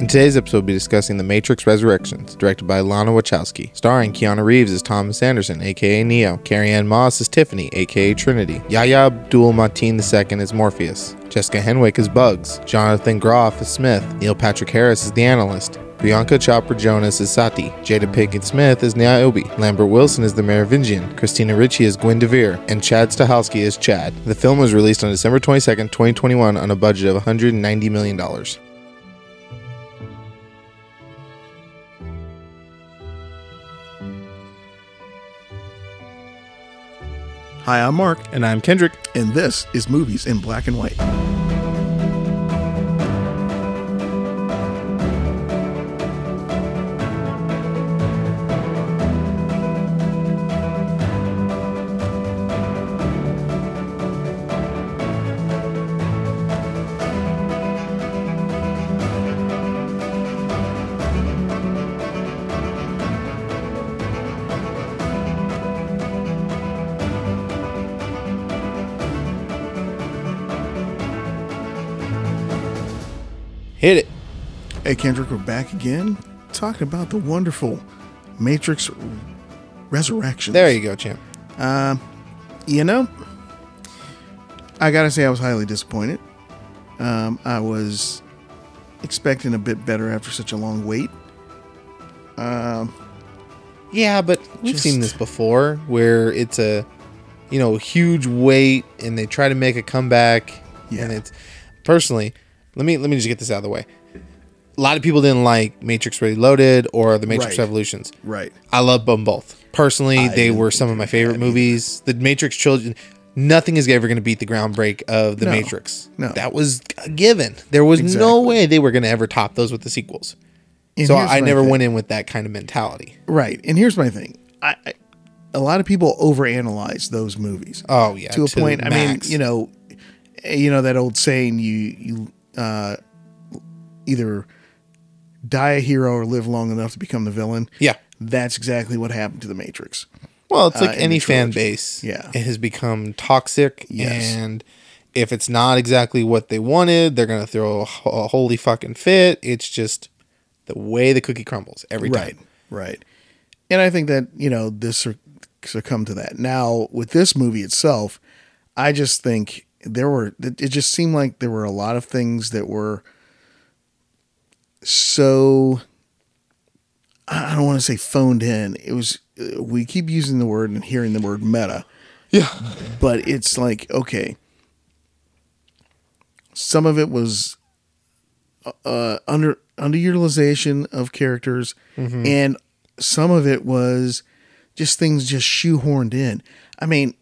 In today's episode, we'll be discussing The Matrix Resurrections, directed by Lana Wachowski, starring Keanu Reeves as Thomas Anderson, aka Neo, Carrie Ann Moss as Tiffany, aka Trinity, Yahya Abdul Mateen II as Morpheus, Jessica Henwick as Bugs, Jonathan Groff as Smith, Neil Patrick Harris as the Analyst, Priyanka Chopra Jonas as Sati, Jada Pinkett Smith as Niobe, Lambert Wilson as the Merovingian, Christina Ricci as Gwen DeVere, and Chad Stahelski as Chad. The film was released on December 22nd, 2021 on a budget of $190 million. Hi, I'm Mark, And I'm Kendrick. and this is Movies in Black and White. Hit it. Hey, Kendrick, we're back again talking about the wonderful Matrix Resurrection. There you go, champ. You know, I gotta say, I was highly disappointed. Um, I was expecting a bit better after such a long wait. Yeah, but we've Just- seen this before where it's a you know, huge weight and they try to make a comeback Yeah. and it's personally, let me let me just get this out of the way. A lot of people didn't like Matrix Reloaded or The Matrix Right. Revolutions. Right. I love them both. Personally, I they were some of my favorite movies. The Matrix Children Nothing is ever going to beat the groundbreak of The No. Matrix. No. That was a given. There was no way they were going to ever top those with the sequels. And so I never thing. went in with that kind of mentality. Right. And here's my thing. I, I a lot of people overanalyze those movies. Oh yeah, to a point. I mean, you know, eh, you know that old saying: you you uh, either die a hero or live long enough to become the villain. Yeah. That's exactly what happened to the Matrix. Well, it's like uh, any fan base. Yeah. It has become toxic. Yes. And if it's not exactly what they wanted, they're going to throw a, a holy fucking fit. It's just the way the cookie crumbles every Right. time. Right. Right. And I think that you know this suc- succumbed to that. Now with this movie itself, I just think there were. It just seemed like there were a lot of things that were so. I don't want to say phoned in. It was. uh, We keep using the word and hearing the word meta, Yeah. but it's like okay. Some of it was uh, under underutilization of characters, and some of it was just things just shoehorned in. I mean,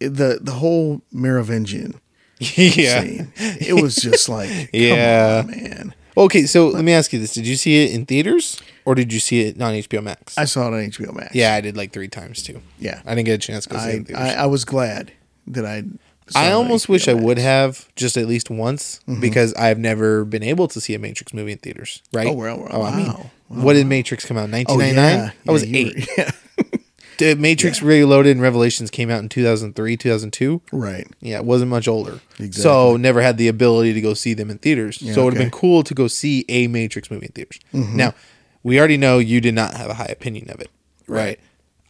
the the whole Merovingian yeah. scene, it was just like, Yeah. on, man. Okay, so let me ask you this. Did you see it in theaters or did you see it on HBO Max? I saw it on HBO Max. yeah, I did like three times too. yeah. I didn't get a chance to go see it I, in theaters. I I was glad that I. I almost wish I would have just at least once Mm-hmm. because I've never been able to see a Matrix movie in theaters. Right? Oh, well, well, I mean, wow. what did Matrix come out? Oh 1999. yeah, I was Yeah, eight. were- Yeah. Matrix Reloaded and Revelations came out in 2003, 2002. right. Yeah, it wasn't much older. Exactly. So never had the ability to go see them in theaters. so it would have okay. Mm-hmm. been cool to go see a Matrix movie in theaters. Now, we already know you did not have a high opinion of it. Right.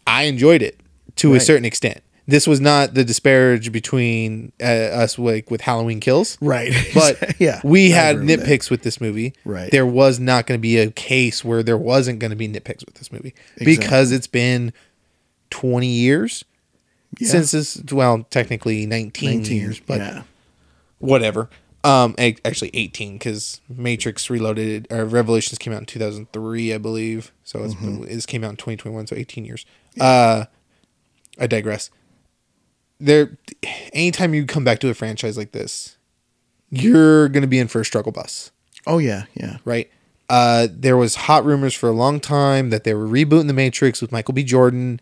I enjoyed it to a certain extent. This was not the disparage between uh, us like with Halloween Kills. Right. But yeah, we had with that. nitpicks with this movie. Right. There was not going to be a case where there wasn't going to be nitpicks with this movie because it's been 20 years Yeah. since this, well, technically 19, 19 years, but yeah. whatever. Um, actually 18 because Matrix Reloaded or Revelations came out in 2003, I believe. So it's Mm-hmm. this came out in 2021, so 18 years. Uh, I digress. There, anytime you come back to a franchise like this, you're gonna be in for a struggle bus, Oh yeah, yeah. right? Uh, there was hot rumors for a long time that they were rebooting the Matrix with Michael B. Jordan.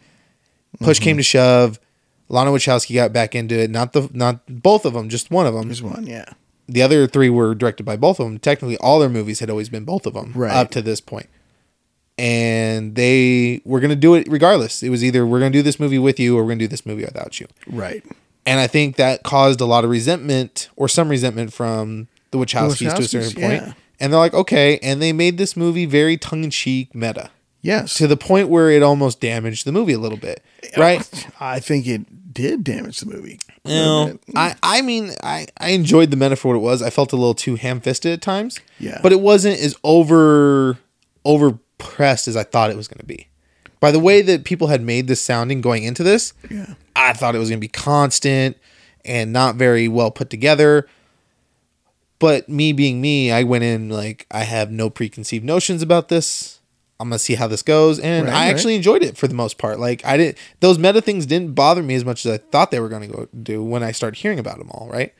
Push Mm-hmm. came to shove. Lana Wachowski got back into it. Not the not both of them, just one of them There's one. Yeah. the other three were directed by both of them. Technically, all their movies had always been both of them Right. up to this point. And they were going to do it regardless. It was either we're going to do this movie with you or we're going to do this movie without you. Right. And I think that caused a lot of resentment or some resentment from the Wachowskis, to a certain Wachowskis, point. yeah. And they're like, okay, and they made this movie very tongue in cheek, meta, Yes. to the point where it almost damaged the movie a little bit, right? I think it did damage the movie. You know, I, I mean, I, I enjoyed the meta for what it was. I felt a little too ham fisted at times. Yeah. But it wasn't as over over pressed as I thought it was going to be. By the way that people had made this sounding going into this, Yeah. I thought it was going to be constant and not very well put together. But me being me, I went in like I have no preconceived notions about this. I'm gonna see how this goes, and Right, I right. actually enjoyed it for the most part. Like I didn't; those meta things didn't bother me as much as I thought they were going to go do when I started hearing about them all. Right.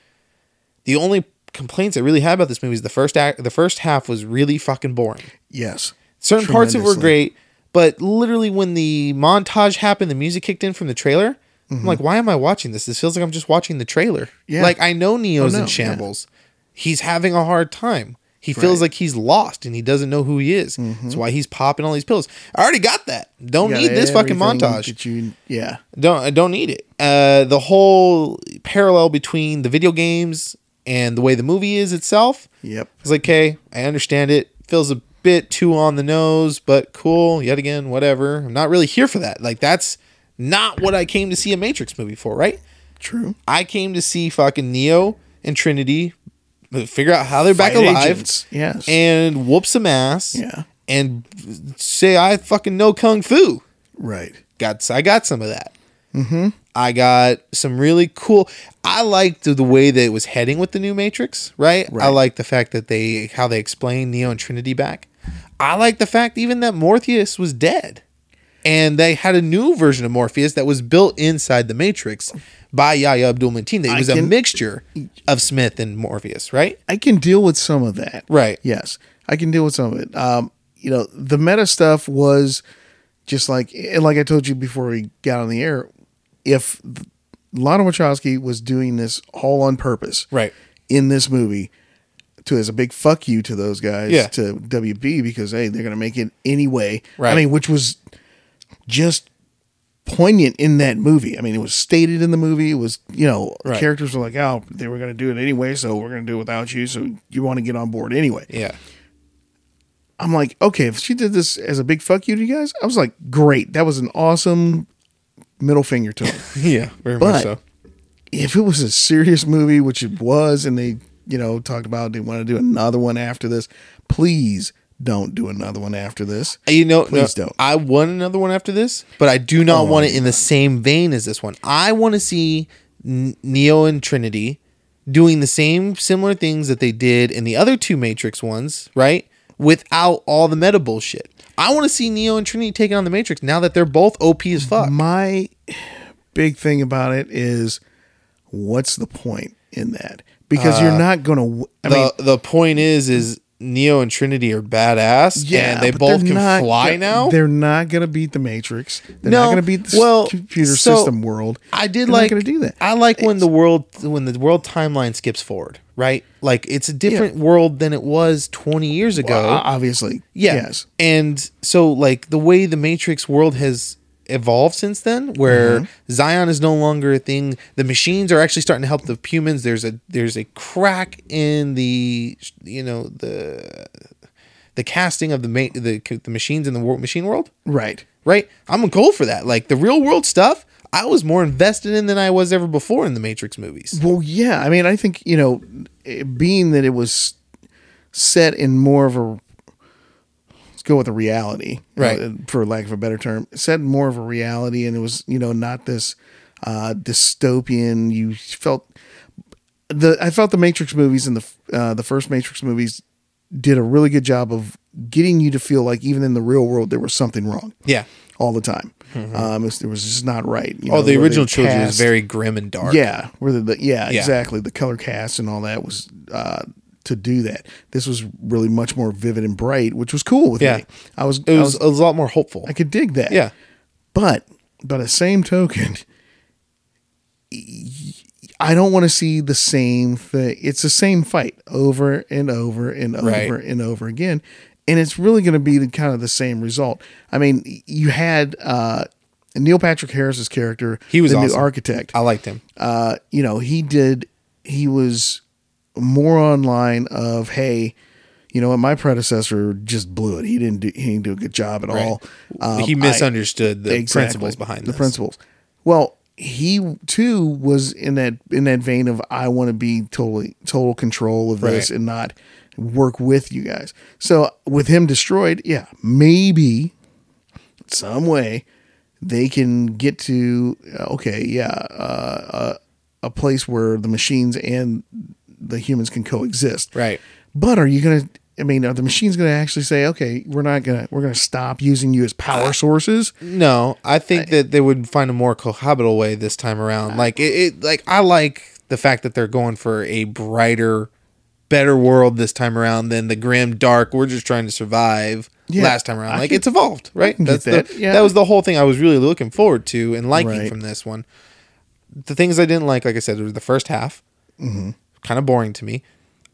The only complaints I really had about this movie is the first act. The first half was really fucking boring. Yes. Certain parts of it were great, but literally when the montage happened, the music kicked in from the trailer. I'm like, why am I watching this? This feels like I'm just watching the trailer. Mm-hmm. Yeah. Like I know Neo's Oh, no, in yeah. shambles. He's having a hard time. He feels Right. like he's lost and he doesn't know who he is. That's why he's popping all these pills. I already got that. Don't You need this fucking montage. you- yeah. Don't I don't need it. Uh, the whole parallel between the video games and the way the movie is itself. Yep. It's like, okay, I understand it. Feels a bit too on the nose, but cool. Yet again, whatever. I'm not really here for that. Like that's not what I came to see a Matrix movie for, right? True. I came to see fucking Neo and Trinity uh, figure out how they're back alive agents. Yes. and whoop some ass yeah. and say I fucking know kung fu Right. got I got some of that. Mm-hmm. I got some really cool. I liked the way that it was heading with the new Matrix. Right. I like the fact that they how they explained Neo and Trinity back. I like the fact even that Morpheus was dead, and they had a new version of Morpheus that was built inside the Matrix by Yahya Abdul Mateen. That it was a mixture of Smith and Morpheus. Right. I can deal with some of that. Right. Yes, I can deal with some of it. Um, you know, the meta stuff was just like, and like I told you before we got on the air, if Lana Wachowski was doing this all on purpose, Right. in this movie, to as a big fuck you to those guys, Yeah. to WB because hey, they're gonna make it anyway. Right. I mean, which was just poignant in that movie. I mean, it was stated in the movie. It was, you know, Right. characters were like, oh, they were going to do it anyway, so we're going to do it without you. So you want to get on board anyway. Yeah. I'm like, okay, if she did this as a big fuck you to you guys, I was like, great. That was an awesome middle finger to them. Yeah. Very But- much so. if it was a serious movie, which it was, and they, you know, talked about they want to do another one after this, please don't do another one after this. You know, Please no, don't. I want another one after this, but I do not Oh, want it in the same vein as this one. I want to see N- Neo and Trinity doing the same similar things that they did in the other two Matrix ones, right? Without all the meta bullshit. I want to see Neo and Trinity taking on the Matrix now that they're both OP as fuck. My big thing about it is, what's the point in that? Because you're not going to. I Uh, the mean, the point is is Neo and Trinity are badass yeah, and they both can not fly now. They're not going to beat the Matrix. They're No, not going to beat the well, computer so system world. I did They're not like gonna do that. I like when the world when the world timeline skips forward, right? Like it's a different Yeah. world than it was 20 years ago. Well, obviously, yeah. yes, And so like the way the Matrix world has evolved since then where Mm-hmm. Zion is no longer a thing. The machines are actually starting to help the humans. There's a there's a crack in the you know the the casting of the ma- the the machines in the world, machine world right. right? I'm a goal for that. Like the real world stuff, I was more invested in than I was ever before in the Matrix movies. Well, yeah. I mean, I think you know, it- being that it was set in more of a go with a reality, Right. uh, for lack of a better term, in more of a reality, and it was you know not this uh, dystopian. You felt the I felt the Matrix movies and the uh, the first Matrix movies did a really good job of getting you to feel like even in the real world there was something wrong Yeah. all the time. Um, it was, it was just not right. you Oh, know, the original trilogy was very grim and dark. yeah, where the, the yeah, Yeah. exactly the color cast and all that was uh, to do that. This was really much more vivid and bright, which was cool with Yeah. me. I was, It I was, was it was a lot more hopeful. I could dig that. Yeah. but by the same token, I don't want to see the same thing. It's the same fight over and over and over Right. and over again. And it's really going to be the, kind of the same result. I mean, you had uh, Neil Patrick Harris's character. He was the new architect I liked him. uh, you know, he did, he was more online of, hey, you know what, my predecessor just blew it. He didn't do he didn't do a good job at all. Um, he I- misunderstood the Exactly. principles behind the this. principles. Well, he too was in that in that vein of I want to be totally total control of this Right. and not work with you guys. So with him destroyed, yeah, maybe some way they can get to uh, okay, yeah, uh, uh, a place where the machines and the humans can coexist. Right. But are you gonna? I mean, are the machines gonna actually say, okay, we're not gonna we're gonna stop using you as power sources? No, I think that they would find a more cohabitable way this time around. Like it, it, like I like the fact that they're going for a brighter, better world this time around than the grim, dark. We're just trying to survive. Yeah, last time around, I like can- it's evolved, right? That's that, the, yeah. that was the whole thing I was really looking forward to and liking Right. from this one. The things I didn't like, like I said, was the first half, Mm-hmm. Kind of boring to me.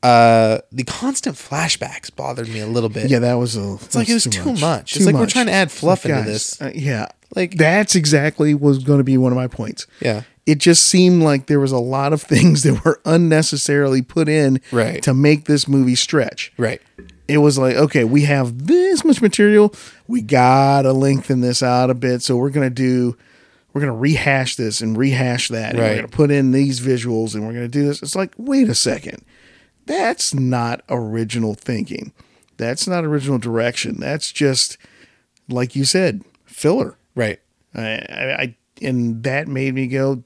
Uh, the constant flashbacks bothered me a little bit. Yeah, that was a. It's like it was too much. It's like we're trying to add fluff into this. Uh, yeah, Like- that's exactly was going to be one of my points. Yeah. it just seemed like there was a lot of things that were unnecessarily put in Right. to make this movie stretch. Right. It was like, okay, we have this much material, we gotta lengthen this out a bit, so we're gonna do. We're gonna rehash this and rehash that, and we're Right. gonna put in these visuals, and we're gonna do this. It's like, wait a second, that's not original thinking. That's not original direction. That's just, like you said, filler. Right. I, I, I and that made me go,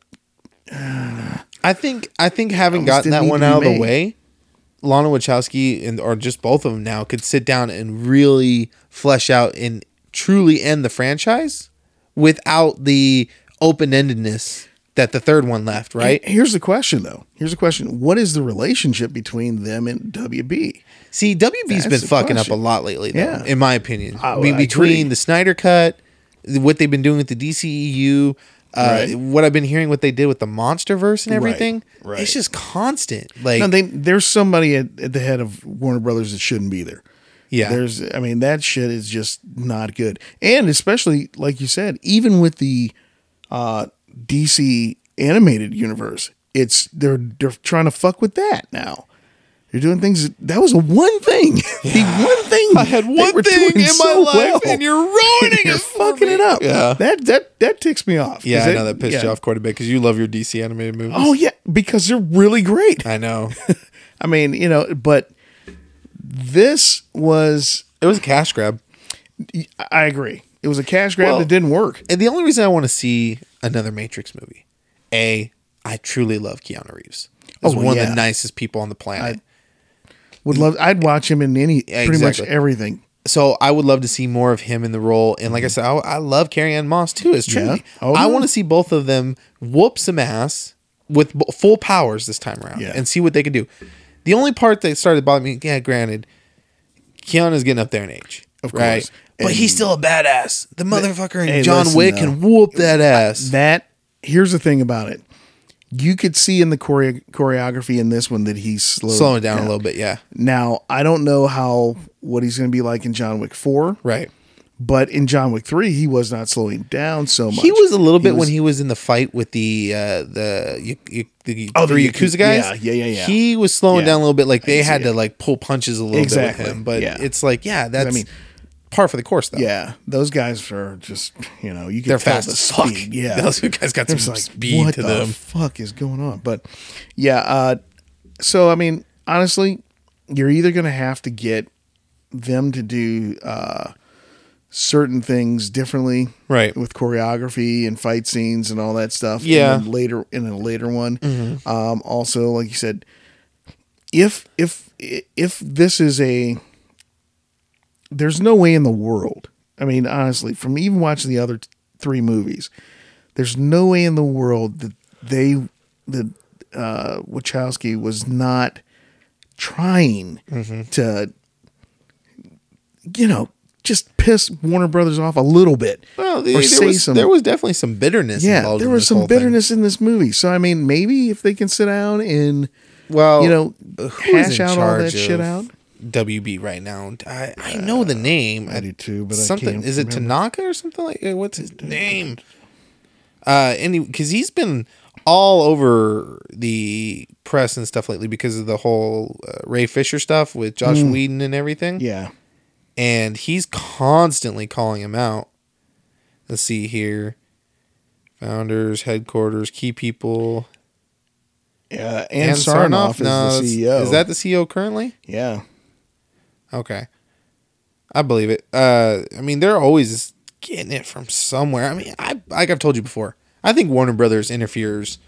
I think I think having gotten that one out of the way, Lana Wachowski and or just both of them now could sit down and really flesh out and truly end the franchise without the open endedness that the third one left. Right. Here's the question, though. Here's the question: What is the relationship between them and WB? See, WB's That's been fucking up a lot lately, though, Yeah. in my opinion. I- I mean, between the Snyder Cut, what they've been doing with the DCEU, uh, Right. what I've been hearing, what they did with the MonsterVerse and Right, everything, right. it's just constant. Like, No, they, there's somebody at, at the head of Warner Brothers that shouldn't be there. Yeah, There's, I mean, that shit is just not good. And especially, like you said, even with the uh, DC animated universe, it's they're they're trying to fuck with that now. They're doing things. That was a one thing. the one thing I had one thing in my so life, well. and you're ruining You're it. fucking me. it up. Yeah, That that that ticks me off. yeah, I it- know that pissed yeah. you off quite a bit because you love your DC animated movies. Oh yeah, because they're really great. I know. I mean, you know, but this was. it was a cash grab. I agree. It was a cash grab Well- that didn't work. And the only reason I want to see another Matrix movie, a, I truly love Keanu Reeves. He's Oh, one of yeah. the nicest people on the planet. I Would love. I'd watch him in any Yeah, pretty much everything. so I would love to see more of him in the role. And like I mm-hmm. said, I, I love Carrie Ann Moss too as Trinity. Oh, I want to see both of them whoop some ass with b- full powers this time around Yeah. and see what they can do. The only part that started bothering me, yeah, granted, Keanu's getting up there in age, Of right? course. But And- he's still a badass. The motherfucker in Hey, John listen, Wick though. can whoop that ass. That here's the thing about it. You could see in the chore- choreography in this one that he's Slowing down a little bit, yeah, Now I don't know how what he's going to be like in John Wick four, right. but in John Wick three he was not slowing down so much. He was a little bit was- when he was in the fight with the uh, the y- y- the Oh, the three Yaku- Yakuza guys. yeah, yeah, yeah, yeah. He was slowing Yeah. down a little bit. Like they had to like pull punches a little Exactly, bit with him. But yeah. it's like, yeah, that's I mean- par for the course, though. Yeah, those guys are just you know you can they're fast the as fuck. speed. Yeah, those guys got some like speed what to the them. fuck is going on? But yeah, uh, so I mean, honestly, you're either gonna have to get them to do uh, certain things differently, Right. with choreography and fight scenes and all that stuff. Yeah. later in a later one. Um, also, like you said, if if if this is a there's no way in the world. I mean, honestly, from even watching the other t- three movies, there's no way in the world that they that uh, Wachowski was not trying Mm-hmm. to, you know, just piss Warner Brothers off a little bit. Well, or there, say was, some. there was definitely some bitterness. yeah, there in was this some whole thing. bitterness in this movie. So I mean, maybe if they can sit down and Well, you know hash out all that shit out. WB right now? I, I know the name. I do too, but I something can't is it remember. Tanaka or something like? uh, What's his name? Uh, and because he's been all over the press and stuff lately because of the whole uh, Ray Fisher stuff with Joss Whedon and everything. Yeah. And he's constantly calling him out. Let's see here. Founders, headquarters, key people. Yeah. And, Sarnoff, No, is it's- the CEO. Is that the CEO currently? Yeah. Okay. I believe it. Uh, I mean, they're always getting it from somewhere. I mean, I like I've told you before. I think Warner Brothers interferes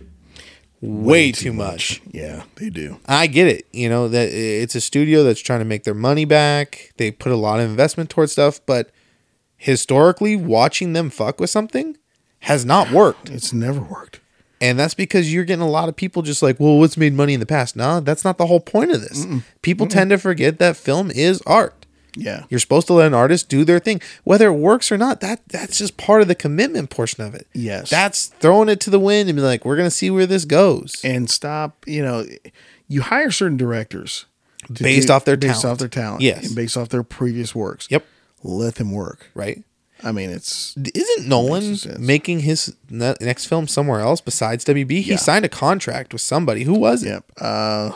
way, too much. Yeah, they do. I get it. You know that it's a studio that's trying to make their money back. They put a lot of investment towards stuff, but historically, watching them fuck with something has not worked. It's never worked. And that's because you're getting a lot of people just like, well, what's made money in the past? Nah, that's not the whole point of this. People tend to forget that film is art. Yeah. You're supposed to let an artist do their thing, whether it works or not. That that's just part of the commitment portion of it. Yes. that's throwing it to the wind and be like, we're gonna see where this goes. and stop. You know, you hire certain directors to Based off their based talent. off their talent, Yes. and based off their previous works. Yep. let them work. Right? I mean, it's Isn't Nolan making his ne- next film somewhere else besides WB? He Yeah. signed a contract with somebody. Who was it? yep. Uh,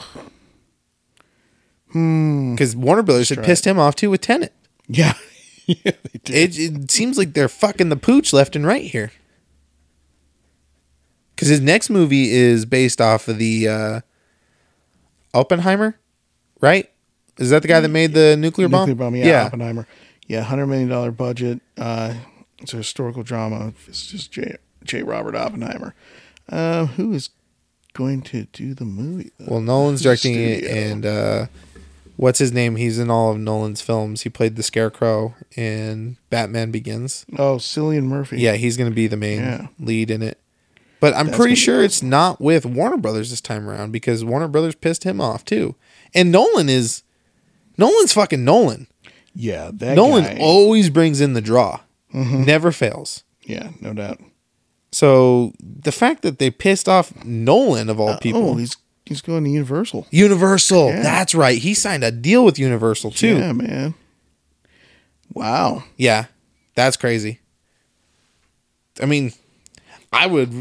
Because Warner Brothers had pissed him off too with Tenet. yeah, yeah, they did. It, it seems like they're fucking the pooch left and right here. Because his next movie is based off of the uh, Oppenheimer, right? Is that the guy that made the nuclear bomb? Nuclear bomb. Yeah, Oppenheimer. Yeah, hundred million dollar budget. Uh, it's a historical drama. It's just J. J. Robert Oppenheimer. Uh, who is going to do the movie? though? Well, Nolan's directing it, Studio. and uh, what's his name? He's in all of Nolan's films. He played the Scarecrow in Batman Begins. oh, Cillian Murphy. Yeah, he's going to be the main Yeah. lead in it. But I'm That's pretty sure it's not with Warner Brothers this time around because Warner Brothers pissed him off too. And Nolan is Nolan's fucking Nolan. yeah. That Nolan guy. always brings in the draw. Mm-hmm. Never fails. yeah, no doubt. So the fact that they pissed off Nolan of all people. Oh, he's he's going to Universal. Universal. Yeah. That's right. He signed a deal with Universal too. Yeah, man. Wow. Yeah, that's crazy. I mean, I would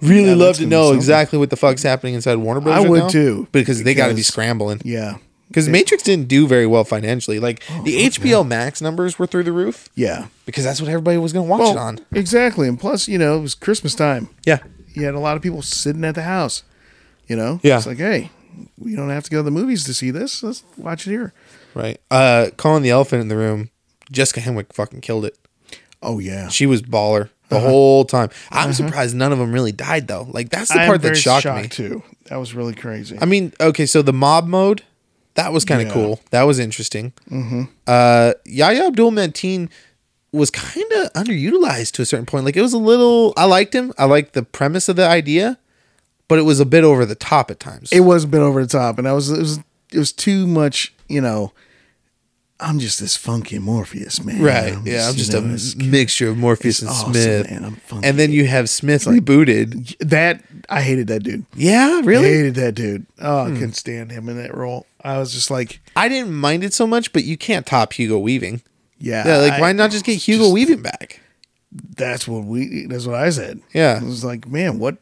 really Yeah, love to know exactly what the fuck's happening inside Warner Bros. I right would now, too, because they got to be scrambling. Yeah. Because Matrix didn't do very well financially. Like oh, the HBO Max numbers were through the roof Yeah. because that's what everybody was going to watch Well, it on. exactly. And plus, you know, it was Christmas time. Yeah, You had a lot of people sitting at the house. You know? Yeah. It's like, hey, we don't have to go to the movies to see this. Let's watch it here. right. Uh, calling the elephant in the room. Jessica Henwick fucking killed it. Oh yeah. She was baller the whole time. I'm surprised none of them really died though. Like that's the I part that shocked, shocked me. too. That was really crazy. I mean, okay, so the mob mode, that was kind of Yeah. cool. That was interesting. Mm-hmm. Uh, Yahya Abdul Mateen was kind of underutilized to a certain point. Like it was a little. I liked him. I liked the premise of the idea, but it was a bit over the top at times. it was a bit over the top, and I was it was it was too much. You know, I'm just this funky Morpheus man. right? yeah, I'm just know, a mixture of Morpheus and awesome, Smith. man. I'm funky. and then you have Smith like, rebooted. that I hated that dude. Yeah, I really. hated that dude. Oh, I hmm. couldn't stand him in that role. I was just like, I didn't mind it so much, but you can't top Hugo Weaving. yeah, Yeah, like I- why not just get Hugo just- Weaving back? That's what we. That's what I said. Yeah. it was like, man, what?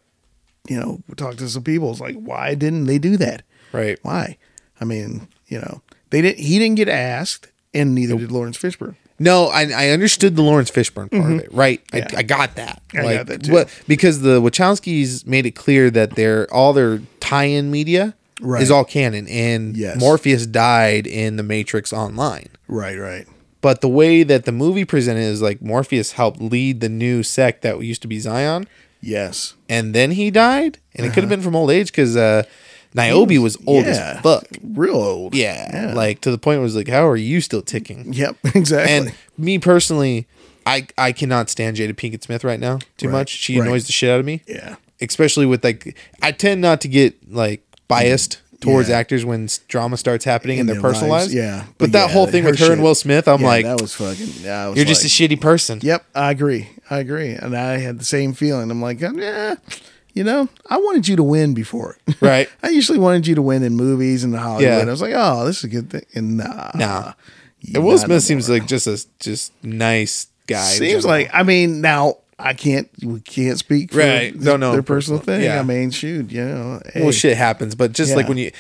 You know, we talked to some people. It's like, why didn't they do that? Right. Why? I mean, you know, they didn't. He didn't get asked, and neither did Laurence Fishburne. No, I, I understood the Laurence Fishburne part of mm-hmm. it, right? Yeah. I, I got that. I got that too. What, because the Wachowskis made it clear that their all their tie-in media Right. is all canon, and Yes. Morpheus died in the Matrix Online. Right, right. But the way that the movie presented is like Morpheus helped lead the new sect that used to be Zion, Yes. and then he died, and it could have been from old age because uh, Niobe was old yeah. as fuck. Real old. Yeah, like to the point where it was like, how are you still ticking? Yep. Exactly. And me personally, I I cannot stand Jada Pinkett Smith right now too Right, much. She right. annoys the shit out of me. yeah. Especially with like, I tend not to get like biased towards Yeah. actors when s- drama starts happening in, their, personal lives, yeah. But, that yeah, whole thing with her and shit- Will Smith, I'm Yeah, like, that was fucking. Yeah, was you're just a like- shitty person. Yep, I agree. I agree. And I had the same feeling. I'm like, um, yeah, you know, I wanted you to win before. Right. I usually wanted you to win in movies and Hollywood. Yeah. I was like, oh, this is a good thing. And nah. Nah. And Will Smith no seems like just a just nice guy. Seems like, I mean, now I can't we can't speak for Right. Don't know their personal personal- thing. yeah. I mean, shoot, you know, hey, well, shit happens, but just like when you,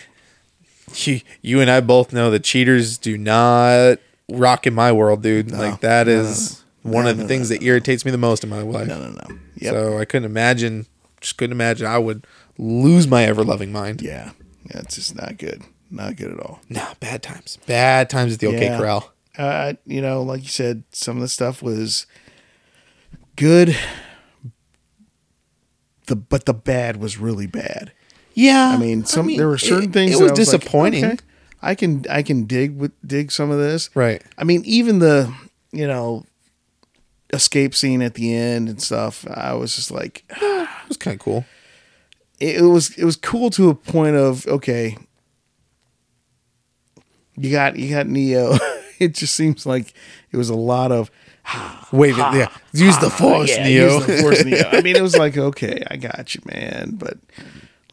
you, you and I both know that cheaters do not rock in my world, dude. like that no, is one No, of the no, things that irritates me the most in my life. no, no, no. Yep. So I couldn't imagine, just couldn't imagine I would lose my ever loving mind. yeah, yeah, it's just not good, not good at all. No, bad times, bad times at the OK Yeah. Corral. Uh, you know, like you said, some of the stuff was good. The but the bad was really bad. Yeah, I mean, some there were certain things It, that was I like, disappointing, okay, I can I can dig with dig some of this. right? I mean, even the you know escape scene at the end and stuff. I was just like, It was kind of cool. it, it was it was cool to a point of okay. You got you got Neo. it just seems like it was a lot of Wave it, yeah. Use the force, yeah, Neo. use the force, Neo. I mean, it was like okay, I got you, man, but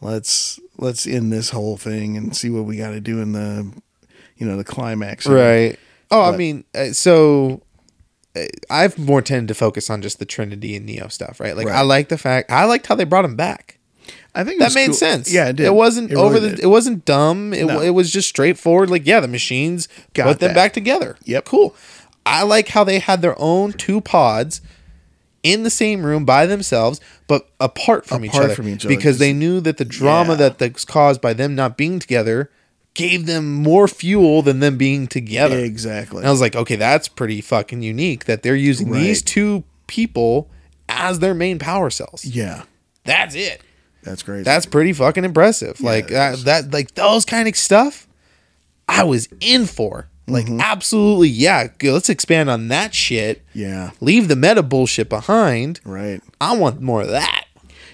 let's let's end this whole thing and see what we got to do in the you know the climax. Right. Oh, I mean, uh, so I've more tended to focus on just the Trinity and Neo stuff, right? Like I like the fact I liked how they brought him back. I think That made cool. sense. Yeah, it did. It wasn't It really over the. did. It wasn't dumb. It, No. it was just straightforward. Like yeah, the machines Got put them back together. Yep. Cool. I like how they had their own two pods in the same room by themselves, but apart from each other, from each other, because they knew that the drama Yeah. that was caused by them not being together gave them more fuel than them being together. exactly. And I was like, okay, that's pretty fucking unique that they're using these two people as their main power cells. yeah, That's it. that's crazy. That's pretty fucking impressive. like it that, that, like those kind of stuff, I was in for. Like Mm-hmm. absolutely, yeah. good, Let's expand on that shit. yeah, Leave the meta bullshit behind. right. I want more of that.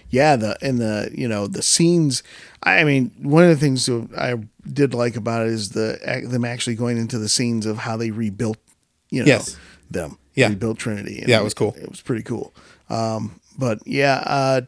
Yeah, the and the you know the scenes. I mean, one of the things I did like about it is the them actually going into the scenes of how they rebuilt, you know, Yes. them. Yeah. rebuilt Trinity. And Yeah, it was cool. It was pretty cool. Um, but yeah, uh,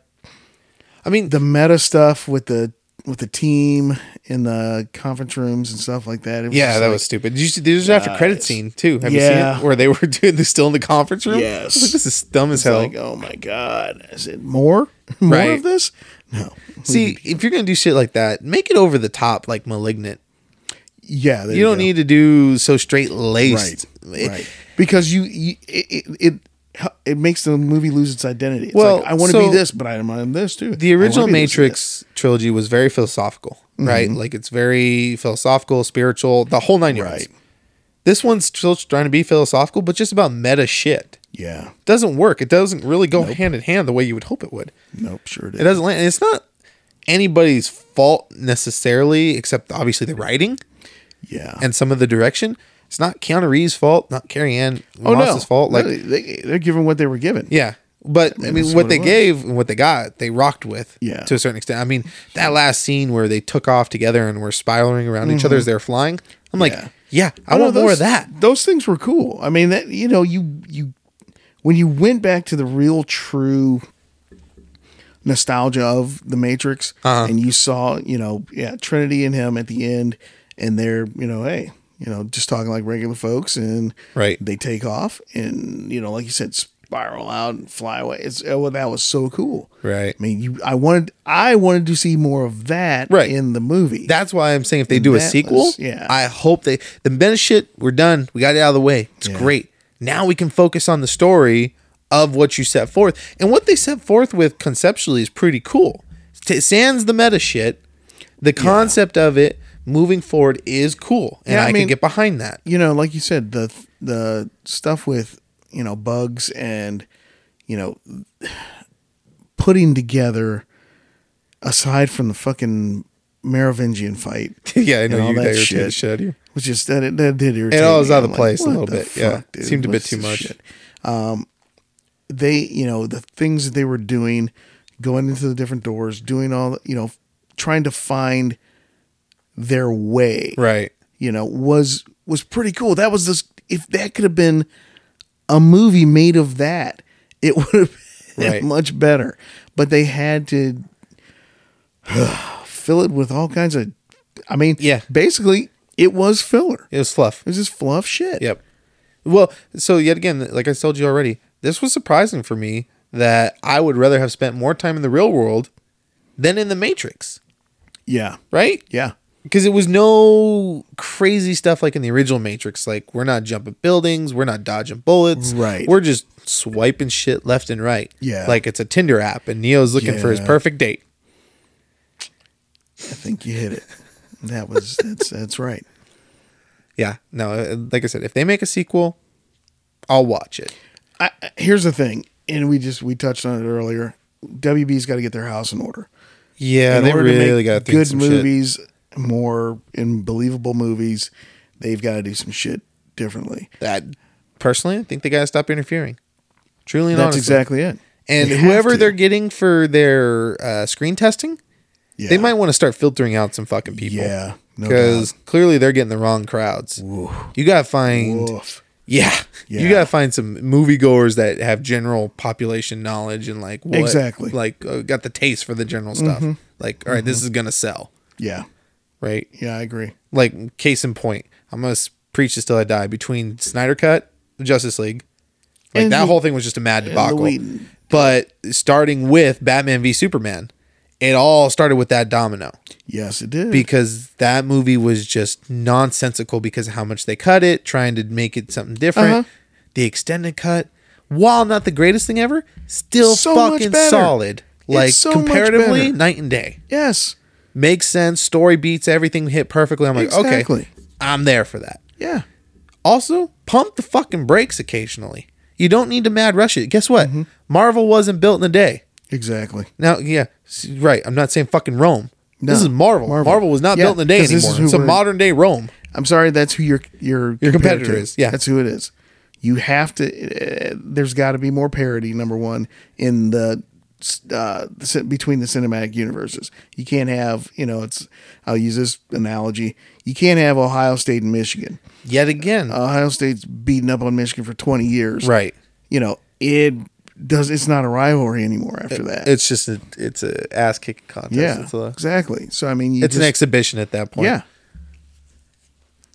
I mean, the meta stuff with the with the team in the conference rooms and stuff like that. It was yeah, that like- was stupid. Did you see? There's an after credit scene too. Have you Yeah. seen it? Where they were doing this still in the conference room. Yes. like, this is dumb as It's hell. like, oh my god, is it more more Right. of this? No. See, if you're gonna do shit like that, make it over the top, like malignant. yeah, there You don't go. need to do so straight laced. right, right. Because you, you it, it, it it makes the movie lose its identity. It's Well, like, I want to so- be this, but I'm I'm this too. The original this Matrix trilogy was very philosophical, mm-hmm. right? Like it's very philosophical, spiritual, the whole nine yards. right. This one's still trying to be philosophical, but just about meta shit. Yeah, It Doesn't work. It doesn't really go hand in hand the way you would hope it would. nope, sure did. It doesn't land. And it's not anybody's fault necessarily, except obviously the writing Yeah, and some of the direction. It's not Keanu Reeves' fault, not Carrie Ann oh no, fault. Like, No, they, they're given what they were given. yeah. But I mean, what what they gave and what they got, they rocked with Yeah. to a certain extent. I mean, that last scene where they took off together and were spiraling around each other as they're flying, I'm like, Mm-hmm. Yeah. yeah, I no, want more those- of that. Those things were cool. I mean, that you know, you you when you went back to the real true nostalgia of the Matrix, Uh-huh. and you saw, you know, yeah, Trinity and him at the end, and they're, you know, hey, you know, just talking like regular folks, and Right. they take off, and you know, like you said, spiral out and fly away. It's oh, well, that was so cool. Right. I mean, you, I wanted, I wanted to see more of that Right. in the movie. That's why I'm saying if they do a sequel, was- yeah. I hope they the meta shit. We're done. We got it out of the way. It's Yeah. great. Now we can focus on the story of what you set forth, and what they set forth with conceptually is pretty cool. T- sans the meta shit, the concept of it moving forward is cool, and Yeah, I I, mean- can get behind that. you know, like you said, the the stuff with you know bugs and you know putting together aside from the fucking Merovingian fight, yeah, I know you that shit. shit out of you. Which is that it, that did irritate. It all was me. out of I'm like, place a little the bit, yeah. fuck, dude? Seemed a bit too much. Um, they, you know, the things that they were doing, going into the different doors, doing all, you know, trying to find their way Right. you know, was was pretty cool. That was this if that could have been a movie made of that, it would have been Right. much better. But they had to fill it with all kinds of I mean, Yeah. basically it was filler. It was fluff. It was just fluff shit. Yep. Well, so yet again, like I told you already, this was surprising for me that I would rather have spent more time in the real world than in the Matrix, Yeah. right? Yeah. Because it was no crazy stuff like in the original Matrix. Like we're not jumping buildings, we're not dodging bullets, Right. We're just swiping shit left and right. Yeah. like it's a Tinder app, and Neo's looking for his perfect date. I think you hit it. That was that's that's right. Yeah, no, uh, like I said, if they make a sequel, I'll watch it. I, here's the thing, and we just we touched on it earlier. WB's got to get their house in order. Yeah, in they order to really got good some shit. movies, more and believable movies. They've got to do some shit differently. That personally, I think they gotta stop interfering. Truly and That's honestly. exactly it. And They whoever they're getting for their uh, screen testing, yeah. they might want to start filtering out some fucking people. Yeah, no because clearly they're getting the wrong crowds. You gotta find, Woof. yeah, you gotta find some moviegoers that have general population knowledge and like what, Exactly. Mm-hmm. like uh, got the taste for the general stuff. Like, all right, this is gonna sell, Yeah, right? yeah, I agree. Like, case in point, I'm gonna preach this till I die. Between Snyder Cut, Justice League, like And that the- whole thing was just a mad debacle. But starting with Batman v Superman, it all started with that domino Yes, it did. because that movie was just nonsensical because of how much they cut it, trying to make it something different. Uh-huh. The extended cut, while not the greatest thing ever, still So fucking solid. Like so comparatively, night and day. yes, Makes sense. Story beats everything hit perfectly. I'm like, Exactly. okay, I'm there for that. yeah, Also, pump the fucking brakes occasionally. You don't need to mad rush it. Guess Mm-hmm. what? Marvel wasn't built in a day. Exactly. Now, yeah, right. I'm not saying fucking Rome. this is Marvel. Marvel. Marvel. was not Yeah, built in a day 'cause this is anymore. It's a modern day Rome. I'm sorry, that's who your your Your compared competitor is, yeah. that's who it is. You have to. Uh, there's got to be more parity. Number one in the uh, between the cinematic universes. You can't have you know it's. I'll use this analogy. You can't have Ohio State and Michigan. Yet again, Ohio State's beaten up on Michigan for 20 years. right. You know it does. It's not a rivalry anymore after that. It's just a it's a ass kicking contest. yeah, a, exactly. So I mean, you it's an exhibition at that point. Yeah.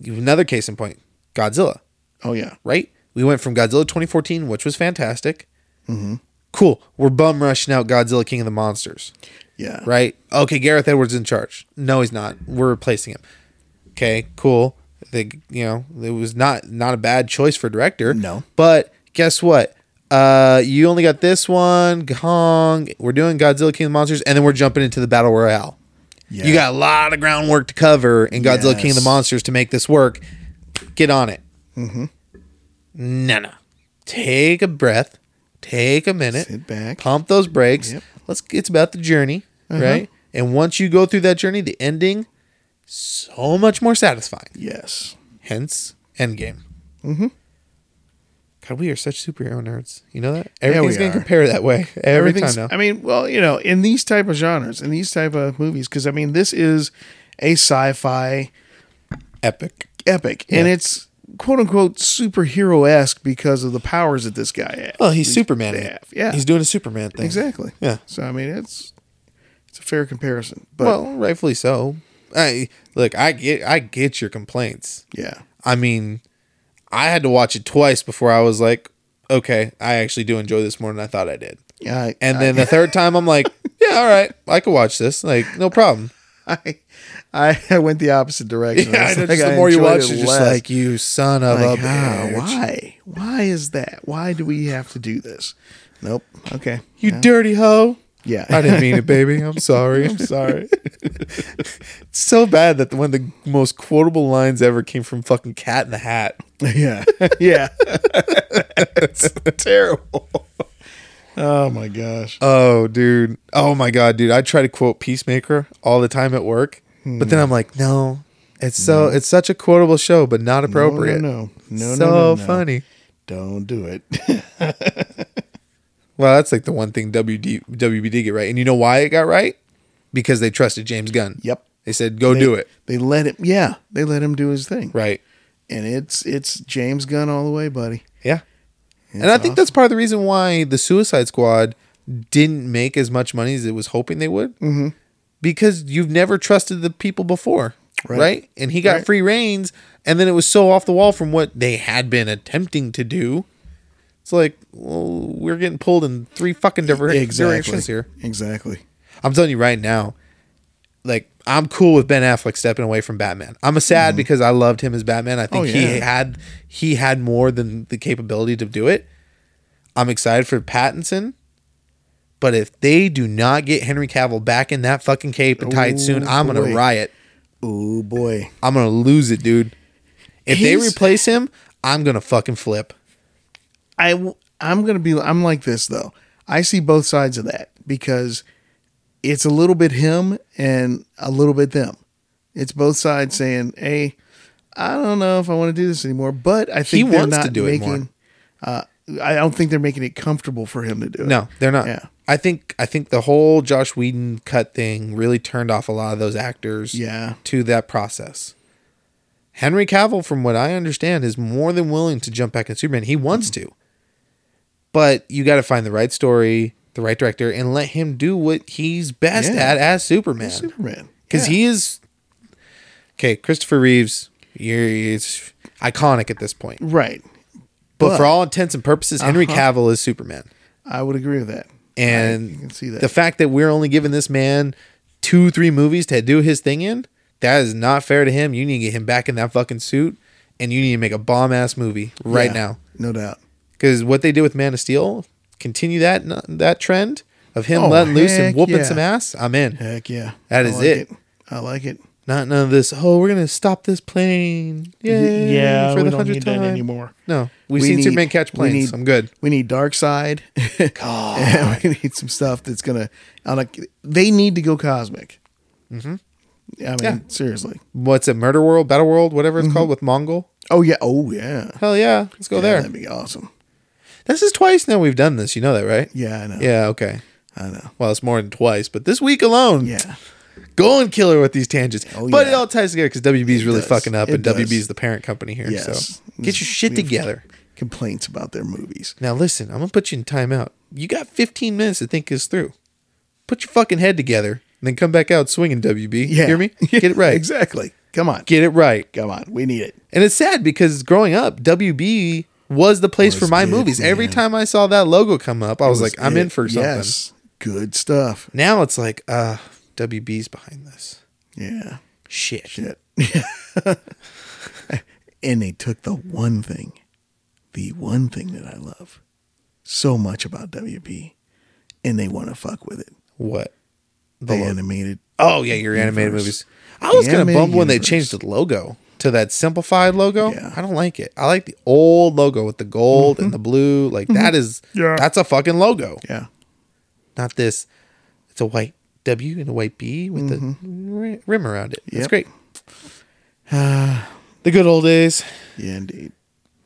Another case in point, Godzilla. Oh yeah. Right. We went from Godzilla 2014, which was fantastic. Mm-hmm. Cool. We're bum rushing out Godzilla King of the Monsters. Yeah. right? Okay, Gareth Edwards in charge. No, he's not. We're replacing him. Okay, cool. They, you know, it was not not a bad choice for director. No. but guess what? Uh, you only got this one, Kong. We're doing Godzilla King of the Monsters, and then we're jumping into the battle royale. Yeah. You got a lot of groundwork to cover in Godzilla King of the Monsters to make this work. Get on it. Mm-hmm. No, no. Take a breath. Take a minute Sit back. pump those brakes. Yep. Let's. It's about the journey, Uh-huh. right? And once you go through that journey, the ending so much more satisfying. Yes. Hence, Endgame. Mm-hmm. God, we are such superhero nerds. You know that everything's gonna are. compare that way every time Everything's- now. I mean, well, you know, in these type of genres, in these type of movies, because I mean, this is a sci-fi Epic. epic, and it's quote unquote superhero esque because of the powers that this guy has. Well, he's These- Superman. have. Yeah, he's doing a Superman thing. exactly. Yeah. So I mean, it's it's a fair comparison, but well, rightfully so. I look. I get. I get your complaints. yeah, I mean, I had to watch it twice before I was like, okay, I actually do enjoy this more than I thought I did. yeah. I, And I- then the third time, I'm like, yeah, all right, I could watch this. Like, no problem. I, I, went the opposite direction. Yeah, know, like, the more you watch, it you're just like, you son of Like, a ah, bitch. why? Why is that? Why do we have to do this? Nope. Okay. You Yeah. dirty hoe. Yeah. I didn't mean it, baby. I'm sorry. I'm sorry. It's so bad that one of the most quotable lines ever came from fucking Cat in the Hat. Yeah. Yeah. it's terrible. Oh my gosh. Oh, dude. Oh my god, dude. I try to quote Peacemaker all the time at work, but then hmm. I'm like, no. It's so it's such a quotable show, but not appropriate. No, no, no, so no, no, no. funny. Don't do it. Well, that's like the one thing WD, WB did get right, and you know why it got right? Because they trusted James Gunn. yep. They said, "Go They- do it." They let him. Yeah, they let him do his thing. Right. And it's it's James Gunn all the way, buddy. Yeah. It's and I think awesome. that's part of the reason why the Suicide Squad didn't make as much money as it was hoping they would. Mm-hmm. Because you've never trusted the people before, right? Right. And he got Right. free reigns, and then it was so off the wall from what they had been attempting to do It's like, well, we're getting pulled in three fucking different exactly. directions here. Exactly. I'm telling you right now, like I'm cool with Ben Affleck stepping away from Batman. I'm a sad because I loved him as Batman. I think Mm-hmm. Oh, he had he had more than the capability to do it. I'm excited for Pattinson. But if they do not get Henry Cavill back in that fucking cape and tight soon, I'm gonna riot. Oh boy. I'm gonna lose it, dude. If they replace him, I'm gonna fucking flip. I w- I'm gonna be I'm like this though. I see both sides of that because it's a little bit him and a little bit them. It's both sides saying, "Hey, I don't know if I want to do this anymore," but I think He they're wants to do it making. more. Uh, I don't think they're making it comfortable for him to do it. No, they're not. Yeah. I think I think the whole Joss Whedon cut thing really turned off a lot of those actors. Yeah. To that process. Henry Cavill, from what I understand, is more than willing to jump back in Superman. He wants to. But you got to find the right story, the right director, and let him do what he's best Yeah. at as Superman. Superman. Because Yeah. he is. Okay, Christopher Reeves, you're, he's iconic at this point. right. But, But- for all intents and purposes, Henry Uh-huh. Cavill is Superman. I would agree with that. And I can see that. the fact that we're only giving this man two, three movies to do his thing in, that is not fair to him. You need to get him back in that fucking suit, and you need to make a bomb ass movie right Yeah, now. no doubt. Because what they did with Man of Steel, continue that that trend of him Oh, letting loose and whooping yeah. some ass. I'm in. Heck yeah. That I is like it. I like it. Not none of this. Oh, we're gonna stop this plane. Yay, yeah, for we the don't hundredth need time that anymore. No, we've We seen need- Superman catch planes. need- I'm good. We need Darkseid. and we need some stuff that's gonna. On a, they need to go cosmic. Mm-hmm. Yeah, I mean, Yeah. seriously. What's it? Murder World, Battle World, whatever it's called with Mongul. Oh yeah. Oh yeah. Hell yeah, let's go Yeah, there. That'd be awesome. This is twice now we've done this. You know that, right? Yeah, I know. Yeah, okay. I know. Well, it's more than twice, but this week alone, Yeah. go and kill her with these tangents. Oh, but yeah. it all ties together because WB is It really does. fucking up, It and does. WB is the parent company here. Yes. So get your shit together. Complaints about their movies. Now listen, I'm gonna put you in timeout. You got 15 minutes to think this through. Put your fucking head together, and then come back out swinging. WB, Yeah. hear me? Get it right. exactly. Come on. Get it right. Come on. We need it. And it's sad because growing up, WB was the place for my it, movies. Every time I saw that logo come up, I was, like, I'm in for something. Yes. Good stuff. Now it's like, uh, WB's behind this. Yeah. Shit. Shit. and they took the one thing, the one thing that I love so much about WB, and they want to fuck with it. What? The lo- animated. Oh yeah, your animated Universe. movies. I was The of animated bummed when they changed the logo to that simplified logo. Yeah. I don't like it. I like the old logo with the gold and the blue. Like that is Mm-hmm. Yeah. that's a fucking logo. Yeah. Not this. It's a white W and a white B with the ri- rim around it. That's Mm-hmm. Yep. great. the good old days. Yeah, indeed.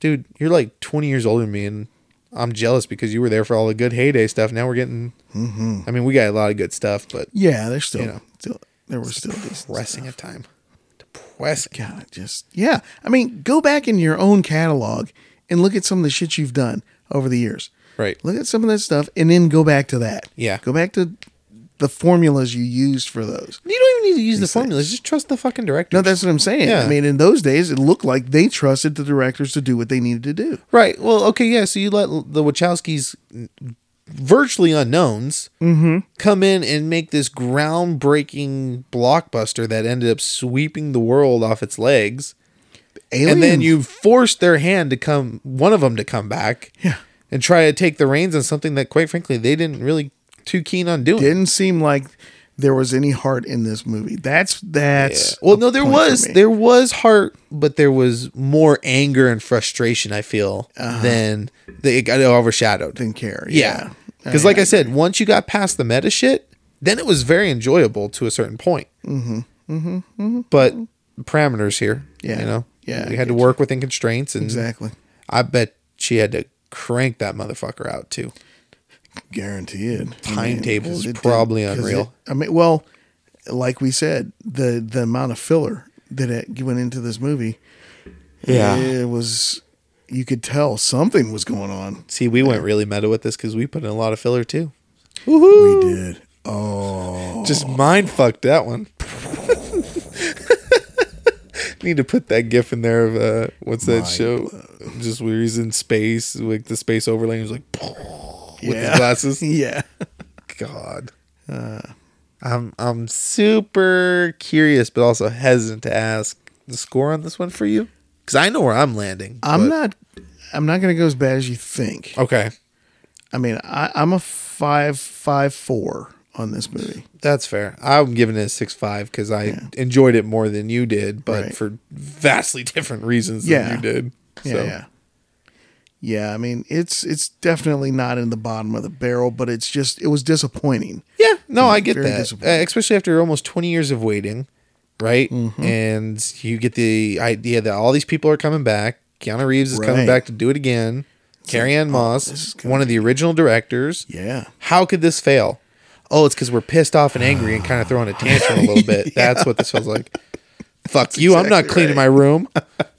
Dude, you're like 20 years older than me and I'm jealous because you were there for all the good heyday stuff. Now we're getting Mm-hmm. I mean, we got a lot of good stuff, but Yeah, there's still, You know. still there were still decent depressing at time. God, just yeah. I mean, go back in your own catalog and look at some of the shit you've done over the years. Right. Look at some of that stuff, and then go back to that. Yeah. Go back to the formulas you used for those. You don't even need to use the formulas. Just trust the fucking director. No, that's what I'm saying. Yeah. I mean, in those days, it looked like they trusted the directors to do what they needed to do. right. Well, okay, yeah. So you let the Wachowskis, virtually unknowns, mm-hmm. come in and make this groundbreaking blockbuster that ended up sweeping the world off its legs. And then you forced their hand to come, one of them to come back, Yeah. and try to take the reins on something that, quite frankly, they didn't really too keen on doing. didn't seem like there was any heart in this movie. That's that's Yeah. Well, no, there was there was heart, but there was more anger and frustration. I feel Uh-huh. than they got overshadowed. didn't care. Yeah, Yeah, because like I said, once you got past the meta shit, then it was very enjoyable to a certain point. Mm-hmm. Mm-hmm. But parameters here, Yeah. you know, Yeah, we had to work within constraints, and exactly I bet she had to crank that motherfucker out too. Guaranteed. Timetable is did- probably 'cause unreal. it- I mean, well, like we said, the the amount of filler that it went into this movie, Yeah. it was. You could tell something was going on. See, we went really meta with this because we put in a lot of filler too. We did. Oh, Just mind fucked that one. need to put that gif in there of uh, what's that Mind show? Just where he's in space, like the space overlay. He's like with his glasses. yeah. God. Uh. I'm I'm super curious, but also hesitant to ask the score on this one for you because I know where I'm landing. I'm but- not. I'm not going to go as bad as you think. okay. I mean, I, I'm a five five four on this movie. That's fair. I'm giving it a six five because I enjoyed it more than you did, but Right. for vastly different reasons Yeah. than you did. Yeah, So, yeah, yeah. I mean, it's it's definitely not in the bottom of the barrel, but it's just it was disappointing. Yeah, no, I get that. Uh, especially after almost 20 years of waiting, right? Mm-hmm. And you get the idea that all these people are coming back. Keanu Reeves is coming back to do it again. Carrie Ann Moss, oh, is gonna one of the original directors. Yeah, How could this fail? Oh, it's because we're pissed off and angry and kind of throwing a tantrum a little bit. That's what this feels like. Fuck you! I'm not exactly cleaning my room.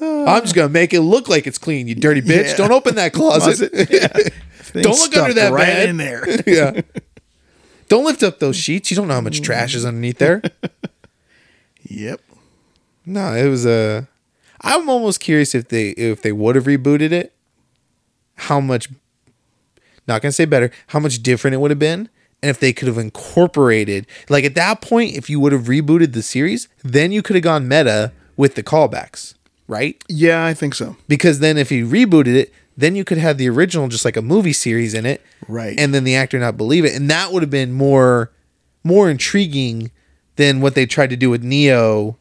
I'm just gonna make it look like it's clean. You dirty bitch! Yeah. Don't open that closet. Things Don't look under that right bed. in there. yeah. Don't lift up those sheets. You don't know how much trash is underneath there. yep. No, it was a. I'm almost curious if they if they would have rebooted it, how much. Not gonna say better. How much different it would have been, and if they could have incorporated, like at that point, if you would have rebooted the series, then you could have gone meta with the callbacks, right? Yeah, I think so. Because then if he rebooted it, then you could have the original just like a movie series in it, Right. And then the actor not believe it, and that would have been more more intriguing than what they tried to do with Neo,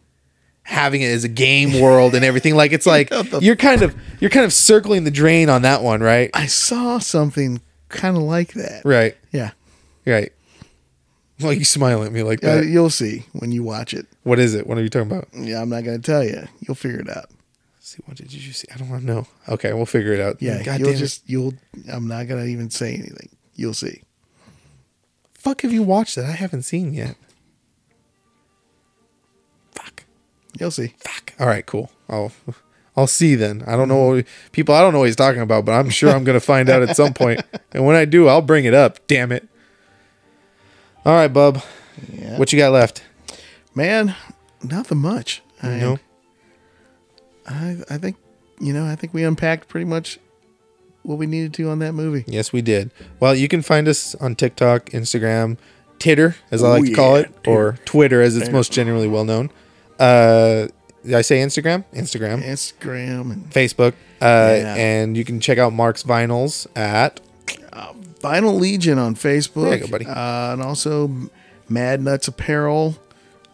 having it as a game world and everything. Like it's like you're kind of you're kind of circling the drain on that one, right? I saw something kind of like that. Right, Yeah. right. Well, you smile at me like Uh, that. you'll see when you watch it. what is it? What are you talking about? Yeah, I'm not going to tell you. You'll figure it out. See, what did you see? I don't want to know. Okay, we'll figure it out. Yeah, God you'll damn it. just you'll. I'm not going to even say anything. You'll see. fuck have you watched that I haven't seen yet? Fuck. You'll see. Fuck. All right, cool. I'll I'll see then. I don't know people. I don't know what he's talking about, but I'm sure I'm gonna find out at some point. And when I do, I'll bring it up. Damn it. All right, bub. Yeah. What you got left? Man, nothing much. I, No. I I think you know I think we unpacked pretty much what we needed to on that movie. Yes, we did. Well, you can find us on TikTok, Instagram, Titter, as I like to call yeah, it, or Twitter, as it's most generally well known. Uh, did I say Instagram? Instagram. Instagram and Facebook. Uh, Yeah. And you can check out Mark's vinyls at Vinyl Legion on Facebook. There you go, buddy. Uh, and also Mad Nuts Apparel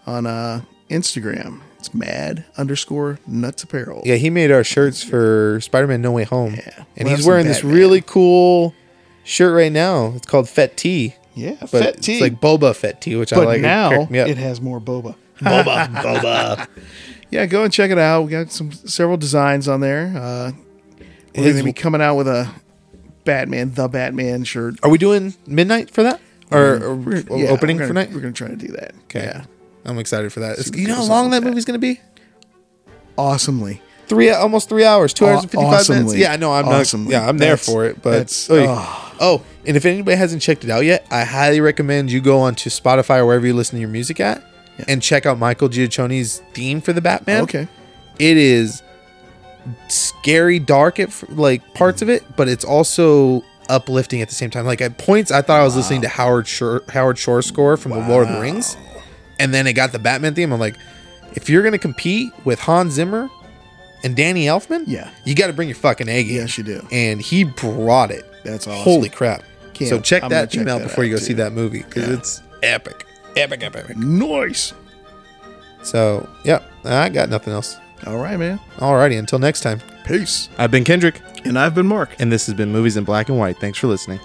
on uh, Instagram. It's Mad underscore Nuts Apparel. Yeah, he made our shirts for Spider Man No Way Home. Yeah. And We'll have he's some wearing this Batman. really cool shirt right now. It's called Fett Tea. Yeah, But Fett it's like Boba Fett Tea, which I but like. now cracked me up. it has more boba. Boba, Boba. Yeah, go and check it out. We got some several designs on there. Uh, we're His- going to be coming out with a Batman, the Batman shirt. Are we doing midnight for that? Or, or yeah, opening we're for gonna, night? We're going to try to do that. Okay. Yeah. I'm excited for that. It's- you know how long that that. movie's going to be? Awesomely. Three, almost three hours, two hours and 55 minutes. Awesomely. Yeah, no, I'm Awesomely. not. Yeah, I'm there That's- for it. But oh. oh, and if anybody hasn't checked it out yet, I highly recommend you go onto Spotify or wherever you listen to your music at Yeah. and check out Michael Giacchino's theme for the Batman. Okay. it is scary dark at like parts of it but it's also uplifting at the same time like at points i thought i was listening to howard shore howard shore score from the lord of the rings and then it got the batman theme i'm like if you're gonna compete with hans zimmer and danny elfman Yeah. you got to bring your fucking a game Yes, you do. and he brought it That's awesome. holy crap Can't- so check I'm that gonna check out that before you go out, see that movie because Yeah. it's epic epic epic epic Nice. so yep i got nothing else All right, man. alrighty until next time Peace. i've been kendrick And I've been Mark. And this has been Movies in Black and White. Thanks for listening.